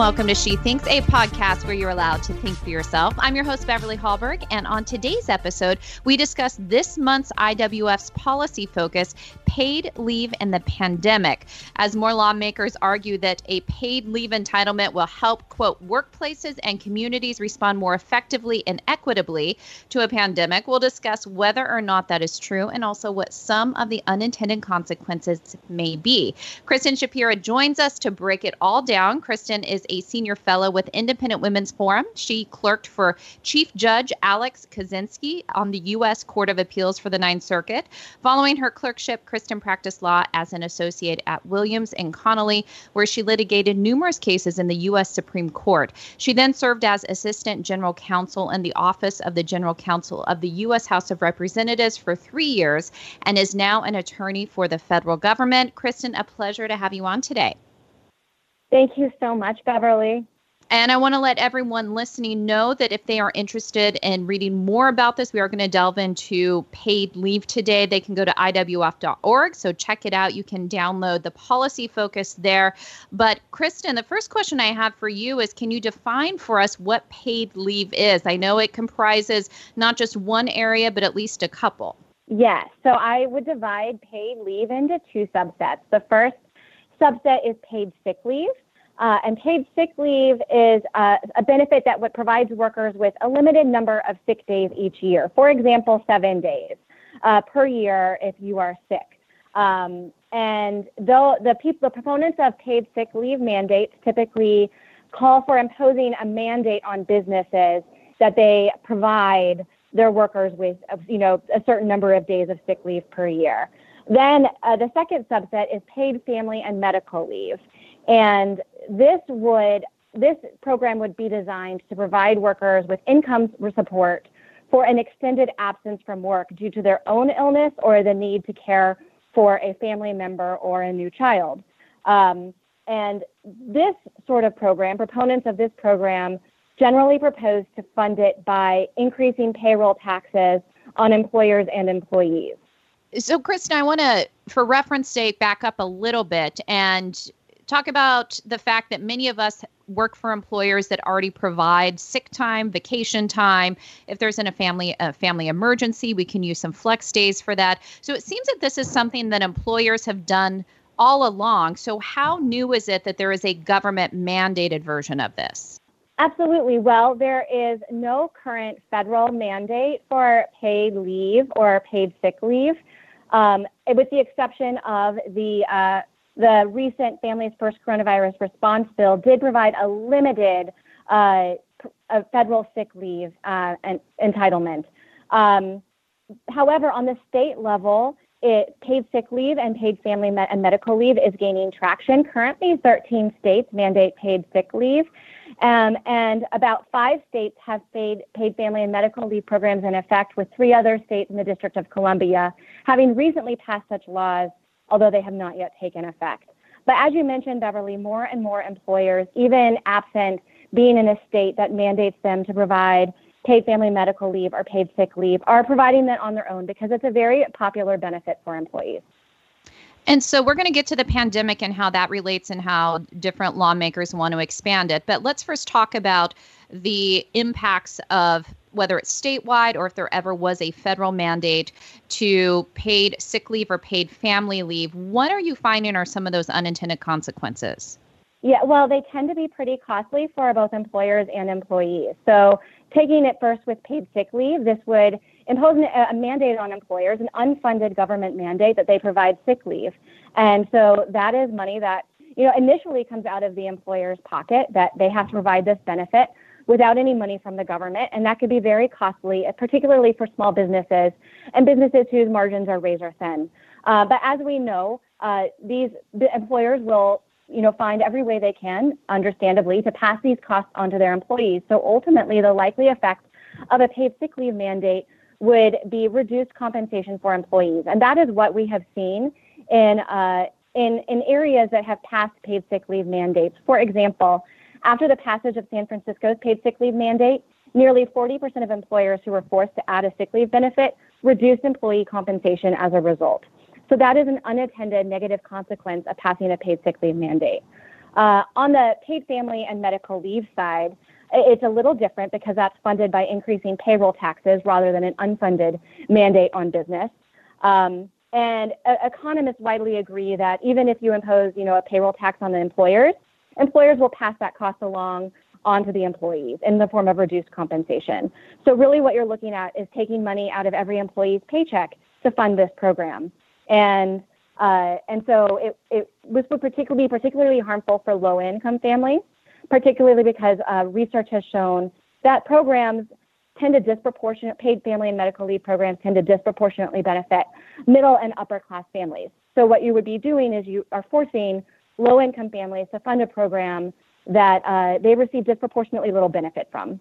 welcome to She Thinks, a podcast where you're allowed to think for yourself. I'm your host, Beverly Hallberg, and on today's episode, we discuss this month's IWF's policy focus paid leave in the pandemic, as more lawmakers argue that a paid leave entitlement will help, quote, workplaces and communities respond more effectively and equitably to a pandemic. We'll discuss whether or not that is true and also what some of the unintended consequences may be. Kristen Shapiro joins us to break it all down. Kristen is a senior fellow with Independent Women's Forum. She clerked for Chief Judge Alex Kozinski on the U.S. Court of Appeals for the Ninth Circuit. Following her clerkship, Kristen practiced law as an associate at Williams and Connolly, where she litigated numerous cases in the U.S. Supreme Court. She then served as Assistant General Counsel in the Office of the General Counsel of the U.S. House of Representatives for three years and is now an attorney for the federal government. Kristen, a pleasure to have you on today. Thank you so much, Beverly. And I want to let everyone listening know that if they are interested in reading more about this, we are going to delve into paid leave today. They can go to IWF.org. So check it out. You can download the policy focus there. But, Kristen, the first question I have for you is can you define for us what paid leave is? I know it comprises not just one area, but at least a couple. Yes. So I would divide paid leave into two subsets. The first subset is paid sick leave. Uh, and paid sick leave is uh, a benefit that provides workers with a limited number of sick days each year. For example, seven days uh, per year if you are sick. Um, and though the people, the proponents of paid sick leave mandates typically call for imposing a mandate on businesses that they provide their workers with, you know, a certain number of days of sick leave per year. Then uh, the second subset is paid family and medical leave. And this would this program would be designed to provide workers with income support for an extended absence from work due to their own illness or the need to care for a family member or a new child. Um, and this sort of program, proponents of this program generally propose to fund it by increasing payroll taxes on employers and employees. So, Kristen, I want to, for reference sake, back up a little bit and talk about the fact that many of us work for employers that already provide sick time, vacation time. If there's in a family a family emergency, we can use some flex days for that. So it seems that this is something that employers have done all along. So how new is it that there is a government mandated version of this? Absolutely. Well, there is no current federal mandate for paid leave or paid sick leave, um, with the exception of the uh, the recent Families First Coronavirus Response Bill did provide a limited uh, a federal sick leave uh, entitlement. Um, however, on the state level, it, paid sick leave and paid family me- and medical leave is gaining traction. Currently, 13 states mandate paid sick leave, um, and about five states have paid, paid family and medical leave programs in effect, with three other states in the District of Columbia having recently passed such laws although they have not yet taken effect. But as you mentioned, Beverly, more and more employers, even absent being in a state that mandates them to provide paid family medical leave or paid sick leave, are providing that on their own because it's a very popular benefit for employees. And so we're going to get to the pandemic and how that relates and how different lawmakers want to expand it. But let's first talk about the impacts of whether it's statewide or if there ever was a federal mandate to paid sick leave or paid family leave. What are you finding are some of those unintended consequences? Yeah, well, they tend to be pretty costly for both employers and employees. So, taking it first with paid sick leave, this would impose a mandate on employers, an unfunded government mandate that they provide sick leave. And so that is money that, you know, initially comes out of the employer's pocket that they have to provide this benefit without any money from the government. And that could be very costly, particularly for small businesses and businesses whose margins are razor thin. Uh, but as we know, uh, these the employers will you know, find every way they can, understandably, to pass these costs onto their employees. So ultimately, the likely effect of a paid sick leave mandate would be reduced compensation for employees, and that is what we have seen in uh, in in areas that have passed paid sick leave mandates. For example, after the passage of San Francisco's paid sick leave mandate, nearly 40% of employers who were forced to add a sick leave benefit reduced employee compensation as a result. So that is an unattended negative consequence of passing a paid sick leave mandate. Uh, on the paid family and medical leave side, it's a little different because that's funded by increasing payroll taxes rather than an unfunded mandate on business. Um, and uh, economists widely agree that even if you impose, you know, a payroll tax on the employers, employers will pass that cost along onto the employees in the form of reduced compensation. So really what you're looking at is taking money out of every employee's paycheck to fund this program. And uh, and so it, it this would particularly be particularly harmful for low income families, particularly because uh, research has shown that programs tend to disproportionate paid family and medical leave programs tend to disproportionately benefit middle and upper class families. So what you would be doing is you are forcing low income families to fund a program that uh, they receive disproportionately little benefit from.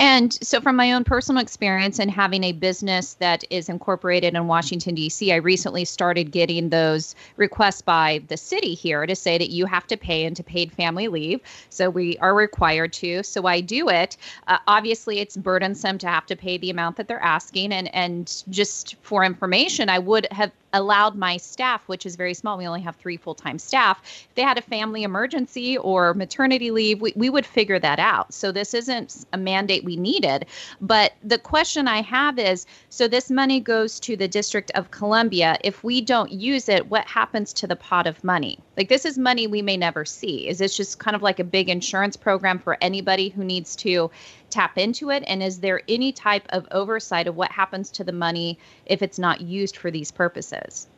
And so, from my own personal experience and having a business that is incorporated in Washington, D.C., I recently started getting those requests by the city here to say that you have to pay into paid family leave. So, we are required to. So, I do it. Uh, obviously, it's burdensome to have to pay the amount that they're asking. And, and just for information, I would have allowed my staff, which is very small, we only have three full time staff, if they had a family emergency or maternity leave, we, we would figure that out. So this isn't a mandate we needed. But the question I have is so this money goes to the District of Columbia. If we don't use it, what happens to the pot of money? Like this is money we may never see. Is this just kind of like a big insurance program for anybody who needs to tap into it? And is there any type of oversight of what happens to the money if it's not used for these purposes?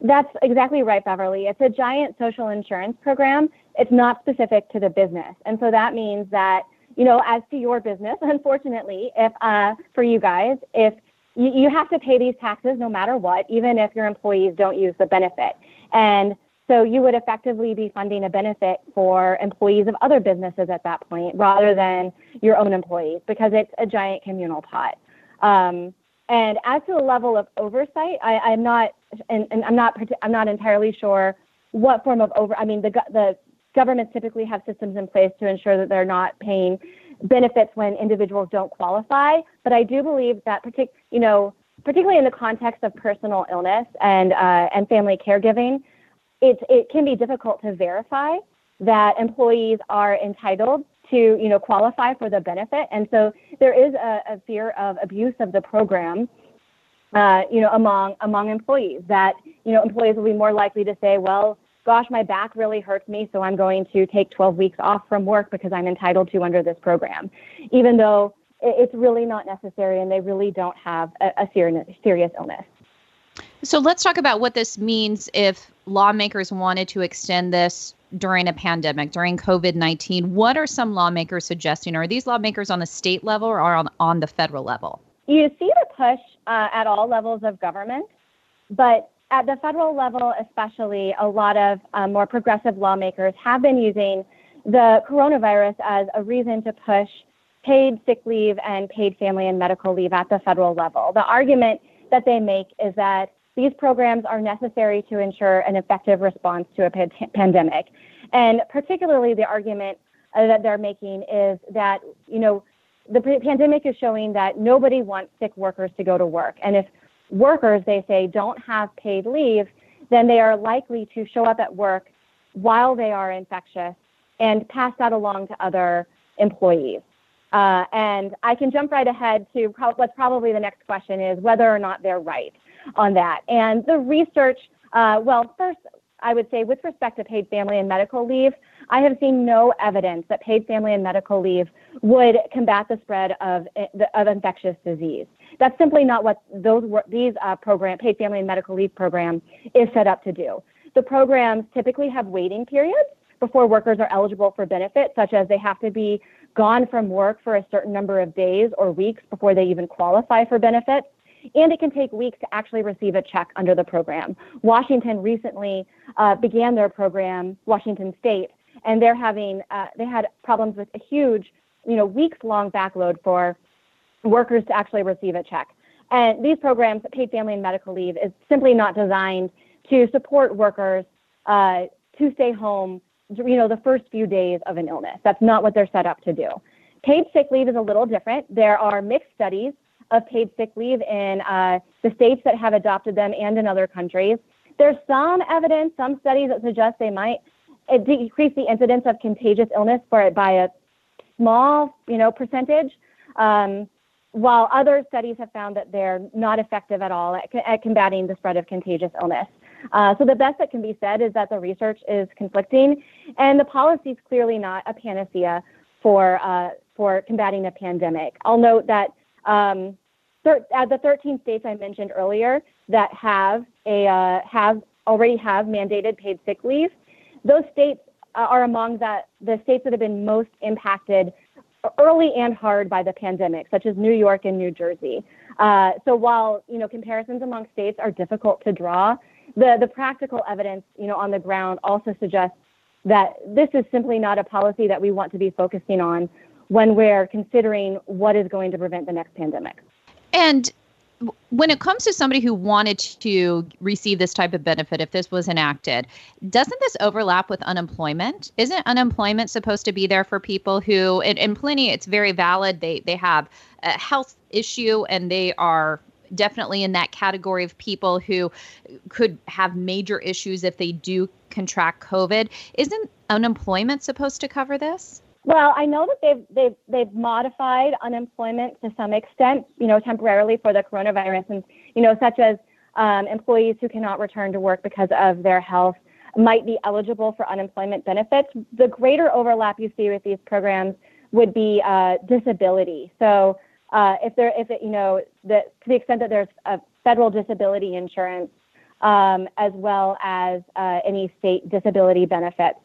That's exactly right, Beverly. It's a giant social insurance program. It's not specific to the business. And so that means that, you know, as to your business, unfortunately, if uh, for you guys, if you, you have to pay these taxes no matter what, even if your employees don't use the benefit. And so you would effectively be funding a benefit for employees of other businesses at that point rather than your own employees because it's a giant communal pot. Um, and as to the level of oversight, I, am not, and, and, I'm not, I'm not entirely sure what form of over. I mean, the the governments typically have systems in place to ensure that they're not paying benefits when individuals don't qualify. But I do believe that, partic- you know, particularly in the context of personal illness and uh, and family caregiving, it, it can be difficult to verify that employees are entitled to you know qualify for the benefit. And so there is a, a fear of abuse of the program uh, you know among among employees that you know employees will be more likely to say well gosh my back really hurts me so i'm going to take 12 weeks off from work because i'm entitled to under this program. Even though it's really not necessary and they really don't have a, a serious serious illness. So let's talk about what this means if lawmakers wanted to extend this during a pandemic, during COVID 19. What are some lawmakers suggesting? Are these lawmakers on the state level or on, on the federal level? You see the push uh, at all levels of government, but at the federal level, especially, a lot of uh, more progressive lawmakers have been using the coronavirus as a reason to push paid sick leave and paid family and medical leave at the federal level. The argument that they make is that these programs are necessary to ensure an effective response to a pandemic. And particularly the argument uh, that they're making is that, you know, the pandemic is showing that nobody wants sick workers to go to work. And if workers, they say, don't have paid leave, then they are likely to show up at work while they are infectious and pass that along to other employees. Uh, and I can jump right ahead to pro- what's probably the next question is whether or not they're right on that. And the research, uh, well, first, I would say with respect to paid family and medical leave, I have seen no evidence that paid family and medical leave would combat the spread of, of infectious disease. That's simply not what those these uh, program, paid family and medical leave program is set up to do. The programs typically have waiting periods before workers are eligible for benefits, such as they have to be gone from work for a certain number of days or weeks before they even qualify for benefits and it can take weeks to actually receive a check under the program. Washington recently uh, began their program, Washington State, and they're having uh, they had problems with a huge, you know, weeks long backload for workers to actually receive a check. And these programs, paid family and medical leave, is simply not designed to support workers uh, to stay home, you know, the first few days of an illness. That's not what they're set up to do. Paid sick leave is a little different. There are mixed studies of paid sick leave in uh, the states that have adopted them and in other countries. There's some evidence, some studies that suggest they might decrease the incidence of contagious illness for by a small, you know, percentage. Um, while other studies have found that they're not effective at all at, at combating the spread of contagious illness. Uh, so the best that can be said is that the research is conflicting, and the policy is clearly not a panacea for uh, for combating a pandemic. I'll note that um, thir- uh, the 13 states I mentioned earlier that have a uh, have already have mandated paid sick leave, those states are among the, the states that have been most impacted early and hard by the pandemic, such as New York and New Jersey. Uh, so while you know comparisons among states are difficult to draw, the the practical evidence you know on the ground also suggests that this is simply not a policy that we want to be focusing on when we're considering what is going to prevent the next pandemic. And when it comes to somebody who wanted to receive this type of benefit, if this was enacted, doesn't this overlap with unemployment? Isn't unemployment supposed to be there for people who, and, and plenty, it's very valid. They they have a health issue and they are definitely in that category of people who could have major issues if they do contract COVID. Isn't unemployment supposed to cover this? Well, I know that they've they've they've modified unemployment to some extent, you know, temporarily for the coronavirus, and you know, such as um, employees who cannot return to work because of their health might be eligible for unemployment benefits. The greater overlap you see with these programs would be uh, disability. So uh, if there, if it, you know, the, to the extent that there's a federal disability insurance, um, as well as uh, any state disability benefits.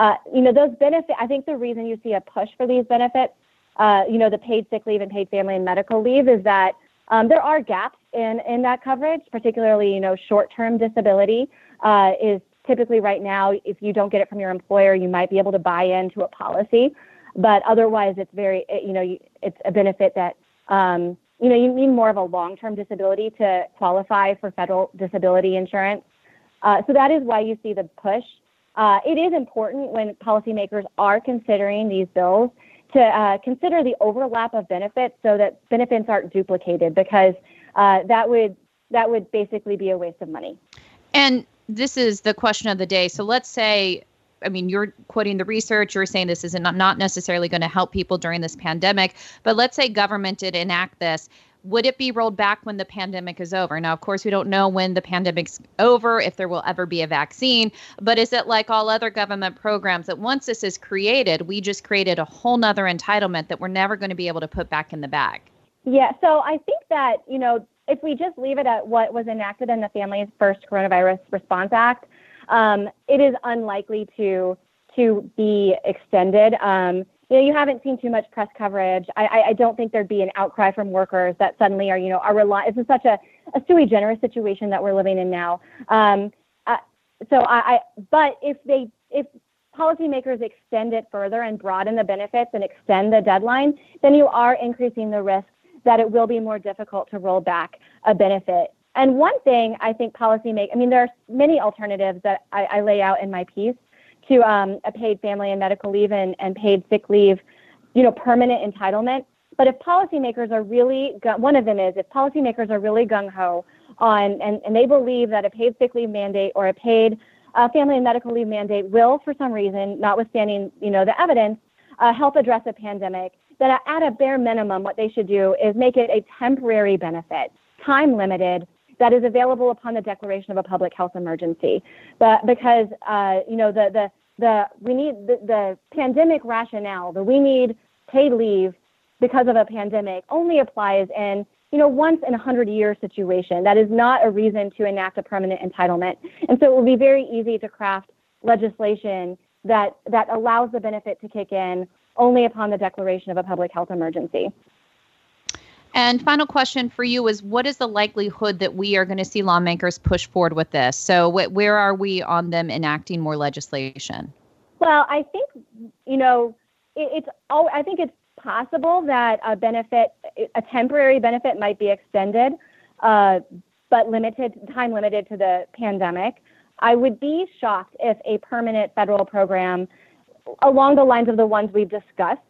Uh, you know, those benefits, I think the reason you see a push for these benefits, uh, you know, the paid sick leave and paid family and medical leave is that um, there are gaps in, in that coverage, particularly, you know, short-term disability uh, is typically right now, if you don't get it from your employer, you might be able to buy into a policy. But otherwise, it's very, you know, it's a benefit that, um, you know, you need more of a long-term disability to qualify for federal disability insurance. Uh, so that is why you see the push uh, it is important when policymakers are considering these bills to uh, consider the overlap of benefits so that benefits aren't duplicated because uh, that would that would basically be a waste of money. And this is the question of the day. So let's say I mean, you're quoting the research. You're saying this is not, not necessarily going to help people during this pandemic. But let's say government did enact this would it be rolled back when the pandemic is over? Now, of course, we don't know when the pandemic's over, if there will ever be a vaccine, but is it like all other government programs that once this is created, we just created a whole nother entitlement that we're never going to be able to put back in the bag? Yeah, so I think that, you know, if we just leave it at what was enacted in the Family's First Coronavirus Response Act, um, it is unlikely to to be extended. Um, you know, you haven't seen too much press coverage. I, I, don't think there'd be an outcry from workers that suddenly are, you know, are rely. This is such a, a sui generis situation that we're living in now. Um, uh, so I, I, but if they, if policymakers extend it further and broaden the benefits and extend the deadline, then you are increasing the risk that it will be more difficult to roll back a benefit. And one thing I think policymakers, I mean, there are many alternatives that I, I lay out in my piece to um, a paid family and medical leave and, and paid sick leave, you know, permanent entitlement. But if policymakers are really, one of them is if policymakers are really gung ho on, and, and they believe that a paid sick leave mandate or a paid uh, family and medical leave mandate will, for some reason, notwithstanding, you know, the evidence, uh, help address a pandemic, then at a bare minimum, what they should do is make it a temporary benefit, time limited, that is available upon the declaration of a public health emergency. But because, uh, you know, the, the, the we need the, the pandemic rationale, the we need paid leave because of a pandemic only applies in you know once in a hundred year situation. That is not a reason to enact a permanent entitlement, and so it will be very easy to craft legislation that that allows the benefit to kick in only upon the declaration of a public health emergency. And final question for you is what is the likelihood that we are going to see lawmakers push forward with this? So, wh- where are we on them enacting more legislation? Well, I think, you know, it, it's all, I think it's possible that a benefit, a temporary benefit might be extended, uh, but limited, time limited to the pandemic. I would be shocked if a permanent federal program along the lines of the ones we've discussed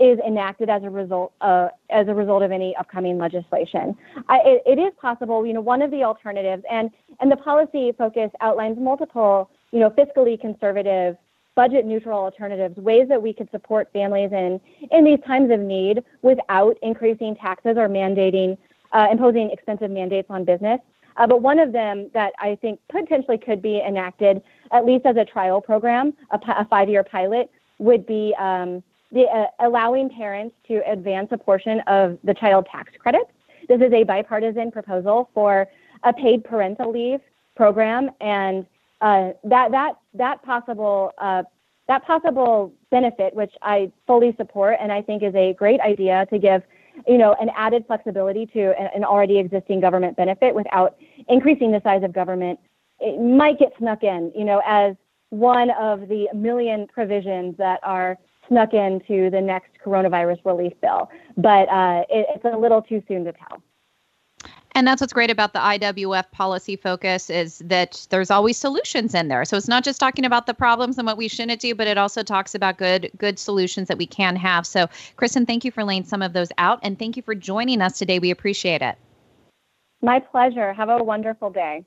is enacted as a result uh, as a result of any upcoming legislation. I, it, it is possible, you know, one of the alternatives, and and the policy focus outlines multiple, you know, fiscally conservative budget neutral alternatives, ways that we could support families in, in these times of need without increasing taxes or mandating, uh, imposing expensive mandates on business. Uh, but one of them that I think potentially could be enacted, at least as a trial program, a, a five year pilot, would be um, the, uh, allowing parents to advance a portion of the child tax credits. This is a bipartisan proposal for a paid parental leave program, and uh, that that that possible uh, that possible benefit, which I fully support and I think is a great idea to give, you know, an added flexibility to an already existing government benefit without increasing the size of government, it might get snuck in, you know, as one of the million provisions that are snuck into the next coronavirus relief bill. But uh, it, it's a little too soon to tell. And that's what's great about the IWF policy focus is that there's always solutions in there. So it's not just talking about the problems and what we shouldn't do, but it also talks about good good solutions that we can have. So Kristen, thank you for laying some of those out and thank you for joining us today. We appreciate it. My pleasure. Have a wonderful day.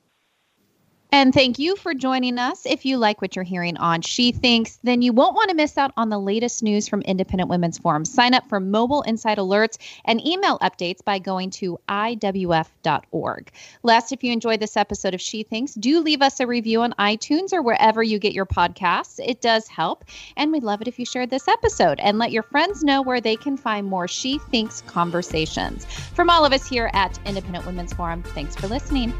And thank you for joining us. If you like what you're hearing on She Thinks, then you won't want to miss out on the latest news from Independent Women's Forum. Sign up for mobile inside alerts and email updates by going to IWF.org. Last, if you enjoyed this episode of She Thinks, do leave us a review on iTunes or wherever you get your podcasts. It does help. And we'd love it if you shared this episode and let your friends know where they can find more She Thinks conversations. From all of us here at Independent Women's Forum, thanks for listening.